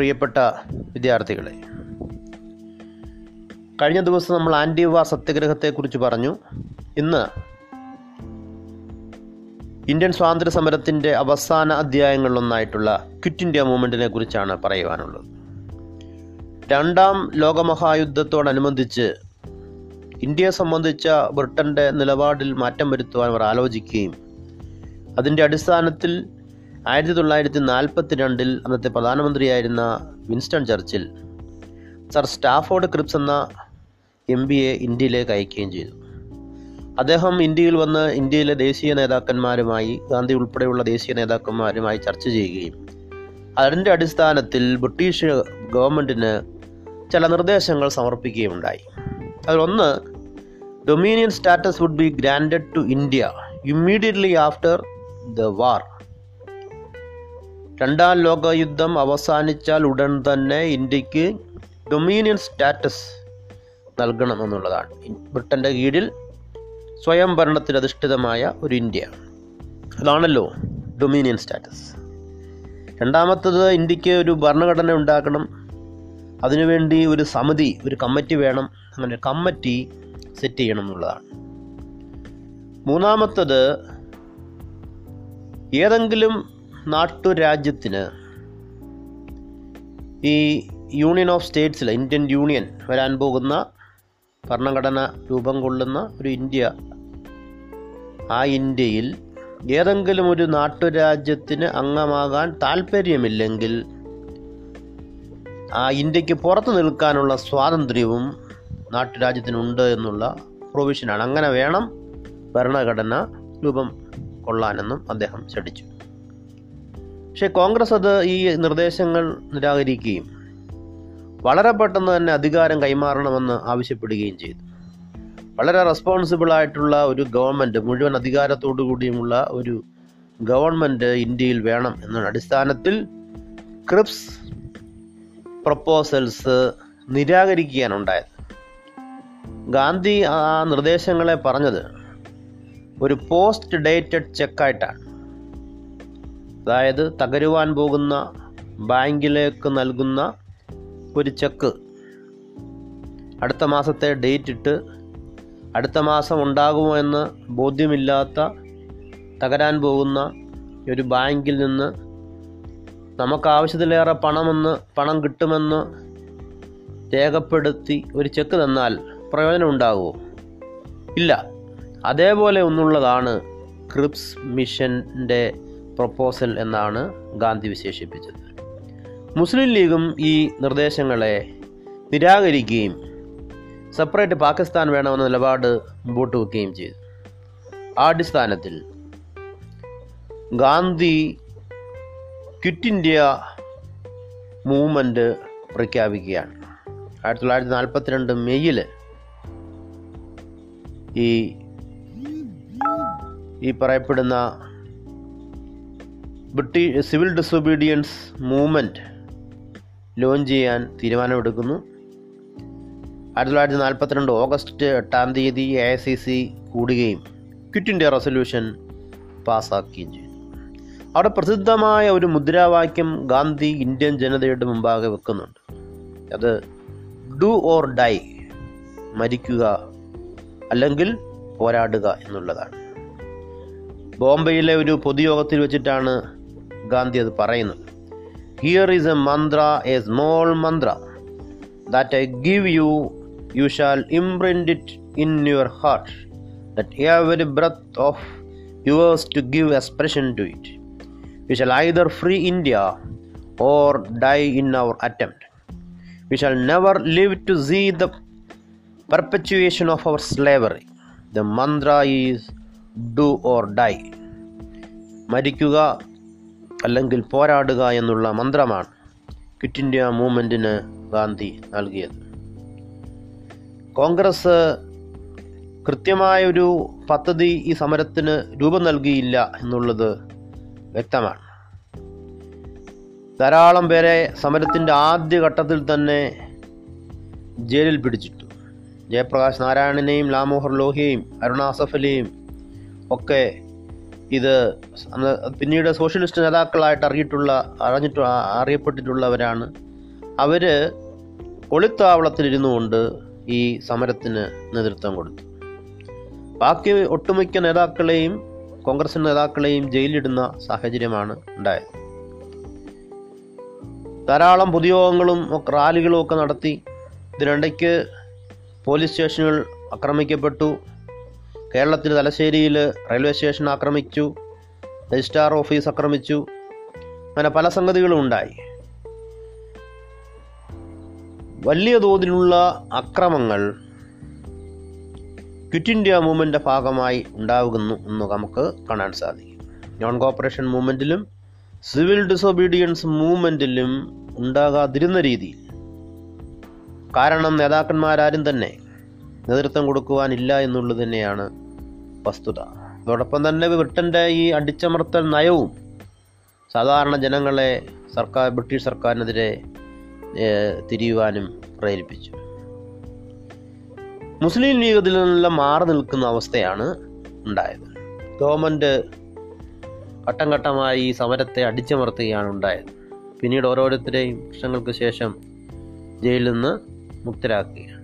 പ്രിയപ്പെട്ട വിദ്യാർത്ഥികളെ കഴിഞ്ഞ ദിവസം നമ്മൾ ആന്റിവ സത്യഗ്രഹത്തെക്കുറിച്ച് പറഞ്ഞു. ഇന്ന് ഇന്ത്യൻ സ്വാതന്ത്ര്യ സമരത്തിന്റെ അവസാന അധ്യായങ്ങളിലൊന്നായിട്ടുള്ള ക്വിറ്റ് ഇന്ത്യ മൂവ്മെന്റിനെ കുറിച്ചാണ് പറയുവാനുള്ളത്. രണ്ടാം ലോകമഹായുദ്ധത്തോടനുബന്ധിച്ച് ഇന്ത്യയെ സംബന്ധിച്ച ബ്രിട്ടന്റെ നിലപാടിൽ മാറ്റം വരുത്തുവാൻ അവർ ആലോചിക്കുകയും അതിന്റെ അടിസ്ഥാനത്തിൽ ആയിരത്തി തൊള്ളായിരത്തി നാൽപ്പത്തി രണ്ടിൽ അന്നത്തെ പ്രധാനമന്ത്രിയായിരുന്ന Winston Churchill. Sir Stafford Cripps എന്ന എം എ ഇന്ത്യയിലേക്ക് അയക്കുകയും ചെയ്തു. അദ്ദേഹം ഇന്ത്യയിൽ വന്ന് ഇന്ത്യയിലെ ദേശീയ നേതാക്കന്മാരുമായി ഗാന്ധി ഉൾപ്പെടെയുള്ള ദേശീയ നേതാക്കന്മാരുമായി ചർച്ച ചെയ്യുകയും അതിന്റെ അടിസ്ഥാനത്തിൽ ബ്രിട്ടീഷ് ഗവൺമെന്റിന് ചില നിർദ്ദേശങ്ങൾ സമർപ്പിക്കുകയുണ്ടായി അതിലൊന്ന് dominion status would be granted to India immediately after the war രണ്ടാം ലോകയുദ്ധം അവസാനിച്ചാൽ ഉടൻ തന്നെ ഇന്ത്യയ്ക്ക് ഡൊമീനിയൻ സ്റ്റാറ്റസ് നൽകണം എന്നുള്ളതാണ് ബ്രിട്ടന്റെ കീഴിൽ സ്വയം ഭരണത്തിൽ അധിഷ്ഠിതമായ ഒരു ഇന്ത്യ. അതാണല്ലോ ഡൊമീനിയൻ സ്റ്റാറ്റസ് രണ്ടാമത്തത് ഇന്ത്യയ്ക്ക് ഒരു ഭരണഘടന ഉണ്ടാക്കണം. അതിനുവേണ്ടി ഒരു സമിതി ഒരു കമ്മിറ്റി വേണം. അങ്ങനെ കമ്മിറ്റി സെറ്റ് ചെയ്യണം എന്നുള്ളതാണ് മൂന്നാമത്തത് ഏതെങ്കിലും നാട്ടുരാജ്യത്തിന് ഈ യൂണിയൻ ഓഫ് സ്റ്റേറ്റ്സിൽ ഇന്ത്യൻ യൂണിയൻ വരാൻ പോകുന്ന ഭരണഘടന രൂപം കൊള്ളുന്ന ഒരു ഇന്ത്യ ആ ഇന്ത്യയിൽ ഏതെങ്കിലും ഒരു നാട്ടുരാജ്യത്തിന് അംഗമാകാൻ താല്പര്യമില്ലെങ്കിൽ ആ ഇന്ത്യയ്ക്ക് പുറത്തു നിൽക്കാനുള്ള സ്വാതന്ത്ര്യവും നാട്ടുരാജ്യത്തിനുണ്ട് എന്നുള്ള പ്രൊവിഷനാണ് അങ്ങനെ വേണം ഭരണഘടന രൂപം കൊള്ളാനെന്നും അദ്ദേഹം ശഠിച്ചു. പക്ഷേ കോൺഗ്രസ് അത് ഈ നിർദ്ദേശങ്ങൾ നിരാകരിക്കുകയും വളരെ പെട്ടെന്ന് തന്നെ അധികാരം കൈമാറണമെന്ന് ആവശ്യപ്പെടുകയും ചെയ്തു. വളരെ റെസ്പോൺസിബിൾ ആയിട്ടുള്ള ഒരു ഗവൺമെന്റ് മുഴുവൻ അധികാരത്തോടു കൂടിയുമുള്ള ഒരു ഗവൺമെന്റ് ഇന്ത്യയിൽ വേണം എന്ന അടിസ്ഥാനത്തിൽ ക്രിപ്സ് പ്രപ്പോസൽസ് നിരാകരിക്കുകയാണ് ഉണ്ടായത്. ഗാന്ധി ആ നിർദ്ദേശങ്ങളെ പറഞ്ഞത് ഒരു പോസ്റ്റ് ഡേറ്റഡ് ചെക്കായിട്ടാണ് അതായത് തകരുവാൻ പോകുന്ന ബാങ്കിലേക്ക് നൽകുന്ന ഒരു ചെക്ക്. അടുത്ത മാസത്തെ ഡേറ്റ് ഇട്ട് അടുത്ത മാസം ഉണ്ടാകുമോ എന്ന് ബോധ്യമില്ലാത്ത തകരാൻ പോകുന്ന ഒരു ബാങ്കിൽ നിന്ന് നമുക്ക് ആവശ്യത്തിലേറെ പണമെന്ന് പണം കിട്ടുമെന്ന് രേഖപ്പെടുത്തി ഒരു ചെക്ക് തന്നാൽ പ്രയോജനം ഉണ്ടാകുമോ? ഇല്ല. അതേപോലെ ഒന്നുള്ളതാണ് ക്രിപ്സ് മിഷന്റെ പ്രപ്പോസൽ എന്നാണ് ഗാന്ധി വിശേഷിപ്പിച്ചത്. മുസ്ലിം ലീഗും ഈ നിർദ്ദേശങ്ങളെ നിരാകരിക്കുകയും സെപ്പറേറ്റ് പാകിസ്ഥാൻ വേണമെന്ന നിലപാട് മുമ്പോട്ട് വയ്ക്കുകയും ചെയ്തു. ആ അടിസ്ഥാനത്തിൽ ഗാന്ധി ക്വിറ്റ് ഇന്ത്യ മൂവ്മെന്റ് പ്രഖ്യാപിക്കുകയാണ്. ആയിരത്തി തൊള്ളായിരത്തി നാൽപ്പത്തിരണ്ട് മെയ്യിൽ ഈ ഈ പറയപ്പെടുന്ന British civil disobedience movement launch ചെയ്യാൻ തീരുമാനമെടുക്കുന്നു. ആയിരത്തി തൊള്ളായിരത്തി നാൽപ്പത്തിരണ്ട് ഓഗസ്റ്റ് എട്ടാം തീയതി എ ഐ സി സി കൂടുകയും ക്വിറ്റ് ഇന്ത്യ റെസൊല്യൂഷൻ പാസ്സാക്കുകയും ചെയ്തു. അവിടെ പ്രസിദ്ധമായ ഒരു മുദ്രാവാക്യം ഗാന്ധി ഇന്ത്യൻ ജനതയുടെ മുമ്പാകെ വെക്കുന്നുണ്ട്. അത് ഡു ഓർ ഡൈ മരിക്കുക അല്ലെങ്കിൽ പോരാടുക എന്നുള്ളതാണ്. ബോംബെയിലെ ഒരു പൊതുയോഗത്തിൽ വെച്ചിട്ടാണ് ഗാന്ധി അത് പറയുന്നത് here is a mantra a small mantra that I give you you shall imprint it in your heart that every breath of yours to give expression to it we shall either free India or die in our attempt we shall never live to see the perpetuation of our slavery the mantra is do or die മരിക്കുക അല്ലെങ്കിൽ പോരാടുക എന്നുള്ള മന്ത്രമാണ് quit India മൂവ്മെന്റിന് Gandhi നൽകിയത്. കോൺഗ്രസ് കൃത്യമായൊരു പദ്ധതി ഈ സമരത്തിന് രൂപം നൽകിയില്ല എന്നുള്ളത് വ്യക്തമാണ്. ധാരാളം പേരെ സമരത്തിന്റെ ആദ്യ ഘട്ടത്തിൽ തന്നെ ജയിലിൽ പിടിച്ചിട്ടു. ജയപ്രകാശ് നാരായണനെയും ലാമോഹർ ലോഹിയെയും അരുണാസഫലിയും ഒക്കെ ഇത് പിന്നീട് സോഷ്യലിസ്റ്റ് നേതാക്കളായിട്ട് അറിയിട്ടുള്ള അറിഞ്ഞിട്ട് അറിയപ്പെട്ടിട്ടുള്ളവരാണ്. അവർ ഒളിത്താവളത്തിലിരുന്നു കൊണ്ട് ഈ സമരത്തിന് നേതൃത്വം കൊടുത്തു. ബാക്കി ഒട്ടുമിക്ക നേതാക്കളെയും കോൺഗ്രസ് നേതാക്കളെയും ജയിലിടുന്ന സാഹചര്യമാണ് ഉണ്ടായത്. ധാരാളം പൊതുയോഗങ്ങളും റാലികളും ഒക്കെ നടത്തി. ഇതിനിടയ്ക്ക് പോലീസ് സ്റ്റേഷനുകൾ ആക്രമിക്കപ്പെട്ടു. കേരളത്തിൽ തലശ്ശേരിയിൽ റെയിൽവേ സ്റ്റേഷൻ ആക്രമിച്ചു രജിസ്ട്രാർ ഓഫീസ് ആക്രമിച്ചു അങ്ങനെ പല സംഗതികളും ഉണ്ടായി. വലിയ തോതിലുള്ള അക്രമങ്ങൾ ക്വിറ്റ് ഇന്ത്യ മൂവ്മെന്റിന്റെ ഭാഗമായി ഉണ്ടാകുന്നു എന്ന് നമുക്ക് കാണാൻ സാധിക്കും. നോൺ കോപ്പറേഷൻ മൂവ്മെന്റിലും സിവിൽ ഡിസൊബീഡിയൻസ് മൂവ്മെന്റിലും ഉണ്ടാകാതിരുന്ന രീതിയിൽ. കാരണം നേതാക്കന്മാരാരും തന്നെ നേതൃത്വം കൊടുക്കുവാനില്ല എന്നുള്ളത് തന്നെയാണ് വസ്തുത. അതോടൊപ്പം തന്നെ ബ്രിട്ടന്റെ ഈ അടിച്ചമർത്തൽ നയവും സാധാരണ ജനങ്ങളെ സർക്കാർ ബ്രിട്ടീഷ് സർക്കാരിനെതിരെ തിരിയുവാനും പ്രേരിപ്പിച്ചു. മുസ്ലിം ലീഗിൽ നിന്നെല്ലാം മാറി നിൽക്കുന്ന അവസ്ഥയാണ് ഉണ്ടായത്. ഗവൺമെന്റ് ഘട്ടം ഘട്ടമായി ഈ സമരത്തെ അടിച്ചമർത്തുകയാണ് ഉണ്ടായത്. പിന്നീട് ഓരോരുത്തരെയും വർഷങ്ങൾക്ക് ശേഷം ജയിലിൽ നിന്ന് മുക്തരാക്കുകയാണ്.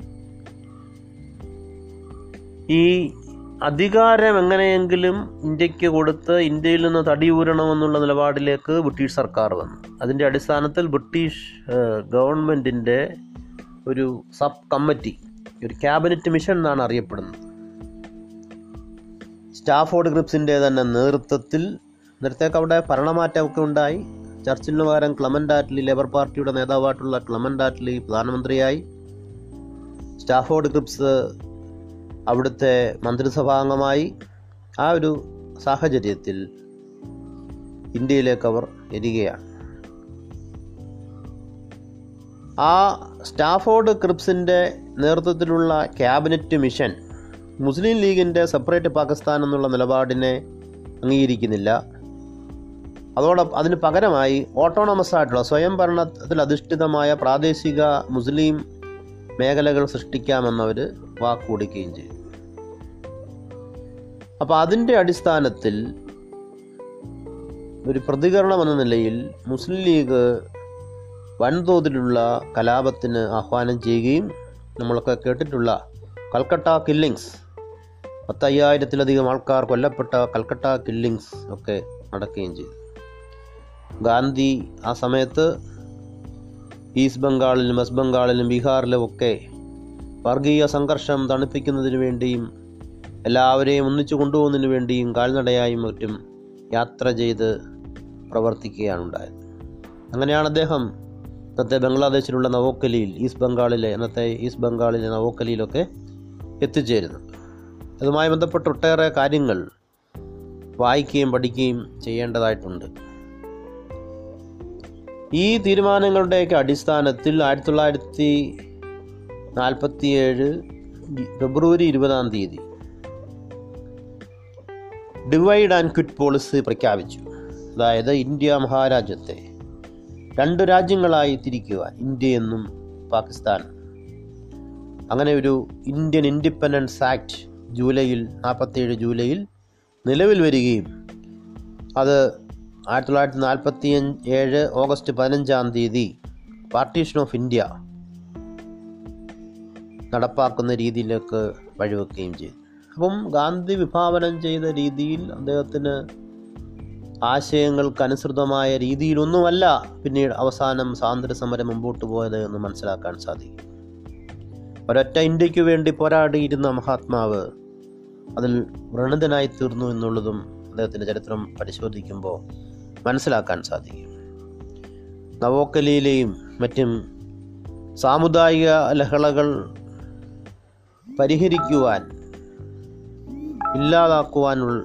ഈ അധികാരം എങ്ങനെയെങ്കിലും ഇന്ത്യയ്ക്ക് കൊടുത്ത് ഇന്ത്യയിൽ നിന്ന് തടിയൂരണമെന്നുള്ള നിലപാടിലേക്ക് ബ്രിട്ടീഷ് സർക്കാർ വന്നു. അതിന്റെ അടിസ്ഥാനത്തിൽ ബ്രിട്ടീഷ് ഗവൺമെന്റിന്റെ ഒരു സബ് കമ്മിറ്റി ഒരു ക്യാബിനറ്റ് മിഷൻ എന്നാണ് അറിയപ്പെടുന്നത്. സ്റ്റാഫോർഡ് ഗ്രിപ്സിന്റെ തന്നെ നേതൃത്വത്തിൽ നേരത്തേക്ക് അവിടെ ഭരണമാറ്റമൊക്കെ ഉണ്ടായി. ചർച്ചിലിന് പകരം ക്ലമന്റ് ആറ്റ്ലി ലേബർ പാർട്ടിയുടെ നേതാവായിട്ടുള്ള ക്ലമന്റ് ആറ്റ്ലി പ്രധാനമന്ത്രിയായി. സ്റ്റാഫോർഡ് ഗ്രിപ്സ് അവിടുത്തെ മന്ത്രിസഭാംഗമായി ആ ഒരു സാഹചര്യത്തിൽ ഇന്ത്യയിലേക്ക് അവർ എരികയാണ്. ആ സ്റ്റാഫോർഡ് ക്രിപ്സിന്റെ നേതൃത്വത്തിലുള്ള ക്യാബിനറ്റ് മിഷൻ മുസ്ലിം ലീഗിന്റെ സെപ്പറേറ്റ് പാകിസ്ഥാൻ എന്നുള്ള നിലപാടിനെ അംഗീകരിക്കുന്നില്ല. അതോടൊപ്പം അതിന് പകരമായി ഓട്ടോണമസ് ആയിട്ടുള്ള സ്വയം ഭരണത്തിൽ അധിഷ്ഠിതമായ പ്രാദേശിക മുസ്ലിം മേഖലകൾ സൃഷ്ടിക്കാമെന്നവർ വാക്കുകൊടുക്കുകയും ചെയ്തു. അപ്പോൾ അതിന്റെ അടിസ്ഥാനത്തിൽ ഒരു പ്രതികരണം എന്ന നിലയിൽ മുസ്ലിം ലീഗ് വൻതോതിലുള്ള കലാപത്തിന് ആഹ്വാനം ചെയ്യുകയും നമ്മളൊക്കെ കേട്ടിട്ടുള്ള കൽക്കട്ട കില്ലിങ്സ് പത്തയ്യായിരത്തിലധികം ആൾക്കാർ കൊല്ലപ്പെട്ട കൽക്കട്ട കില്ലിങ്സ് ഒക്കെ നടക്കുകയും ചെയ്തു. ഗാന്ധി ആ സമയത്ത് ഈസ്റ്റ് ബംഗാളിലും വെസ്റ്റ് ബംഗാളിലും ബീഹാറിലും ഒക്കെ വർഗീയ സംഘർഷം തണുപ്പിക്കുന്നതിന് വേണ്ടിയും എല്ലാവരെയും ഒന്നിച്ചു കൊണ്ടുപോകുന്നതിന് വേണ്ടിയും കാൽനടയായും മറ്റും യാത്ര ചെയ്ത് പ്രവർത്തിക്കുകയാണ് ഉണ്ടായത് അങ്ങനെയാണ് അദ്ദേഹം ഇന്നത്തെ ബംഗ്ലാദേശിലുള്ള നവോക്കലിയിൽ ഈസ്റ്റ് ബംഗാളിലെ ഇന്നത്തെ ഈസ്റ്റ് ബംഗാളിലെ നവോക്കലിയിലൊക്കെ എത്തിച്ചേരുന്നത്. അതുമായി ബന്ധപ്പെട്ട് ഒട്ടേറെ കാര്യങ്ങൾ വായിക്കുകയും പഠിക്കുകയും ചെയ്യേണ്ടതായിട്ടുണ്ട്. ഈ തീരുമാനങ്ങളുടെയൊക്കെ അടിസ്ഥാനത്തിൽ ആയിരത്തി തൊള്ളായിരത്തി നാൽപ്പത്തിയേഴ് ഫെബ്രുവരി ഇരുപതാം തീയതി ഡിവൈഡ് ആൻഡ് ക്വിറ്റ് പോളിസി പ്രഖ്യാപിച്ചു. അതായത് ഇന്ത്യ മഹാരാജ്യത്തെ രണ്ട് രാജ്യങ്ങളായി തിരിക്കുക ഇന്ത്യ എന്നും പാകിസ്ഥാൻ. അങ്ങനെ ഒരു ഇന്ത്യൻ ഇൻഡിപെൻഡൻസ് ആക്ട് ജൂലൈയിൽ നാൽപ്പത്തേഴ് ജൂലൈയിൽ നിലവിൽ വരികയും അത് ആയിരത്തി തൊള്ളായിരത്തി നാൽപ്പത്തി ഏഴ് ഓഗസ്റ്റ് പതിനഞ്ചാം തീയതി പാർട്ടീഷൻ ഓഫ് ഇന്ത്യ നടപ്പാക്കുന്ന രീതിയിലേക്ക് വഴിവെക്കുകയും ചെയ്തു. അപ്പം ഗാന്ധി വിഭാവനം ചെയ്ത രീതിയിൽ അദ്ദേഹത്തിന് ആശയങ്ങൾക്ക് അനുസൃതമായ രീതിയിലൊന്നുമല്ല പിന്നീട് അവസാനം സ്വാതന്ത്ര്യ സമരം മുമ്പോട്ട് പോയത് എന്ന് മനസ്സിലാക്കാൻ സാധിക്കും. ഒരൊറ്റ ഇന്ത്യയ്ക്ക് വേണ്ടി പോരാടിയിരുന്ന മഹാത്മാവ് അതിൽ വ്രണിതനായി തീർന്നു എന്നുള്ളതും അദ്ദേഹത്തിന്റെ ചരിത്രം പരിശോധിക്കുമ്പോൾ മനസ്സിലാക്കാൻ സാധിക്കും. നവോക്കലിയിലെയും മറ്റും സാമുദായിക ലഹളകൾ പരിഹരിക്കുവാൻ ഇല്ലാതാക്കുവാനുള്ള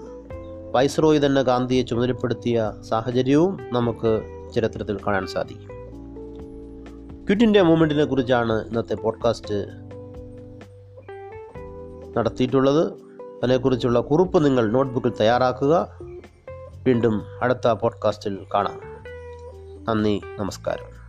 വൈസ്രോയി തന്നെ ഗാന്ധിയെ ചുമതലപ്പെടുത്തിയ സാഹചര്യവും നമുക്ക് ചരിത്രത്തിൽ കാണാൻ സാധിക്കും. ക്വിറ്റ് ഇന്ത്യ മൂവ്മെന്റിനെ കുറിച്ചാണ് ഇന്നത്തെ പോഡ്കാസ്റ്റ് നടത്തിയിട്ടുള്ളത്. അതിനെക്കുറിച്ചുള്ള കുറിപ്പ് നിങ്ങൾ നോട്ട്ബുക്കിൽ തയ്യാറാക്കുക. വീണ്ടും അടുത്ത പോഡ്കാസ്റ്റിൽ കാണാം. നന്ദി നമസ്കാരം.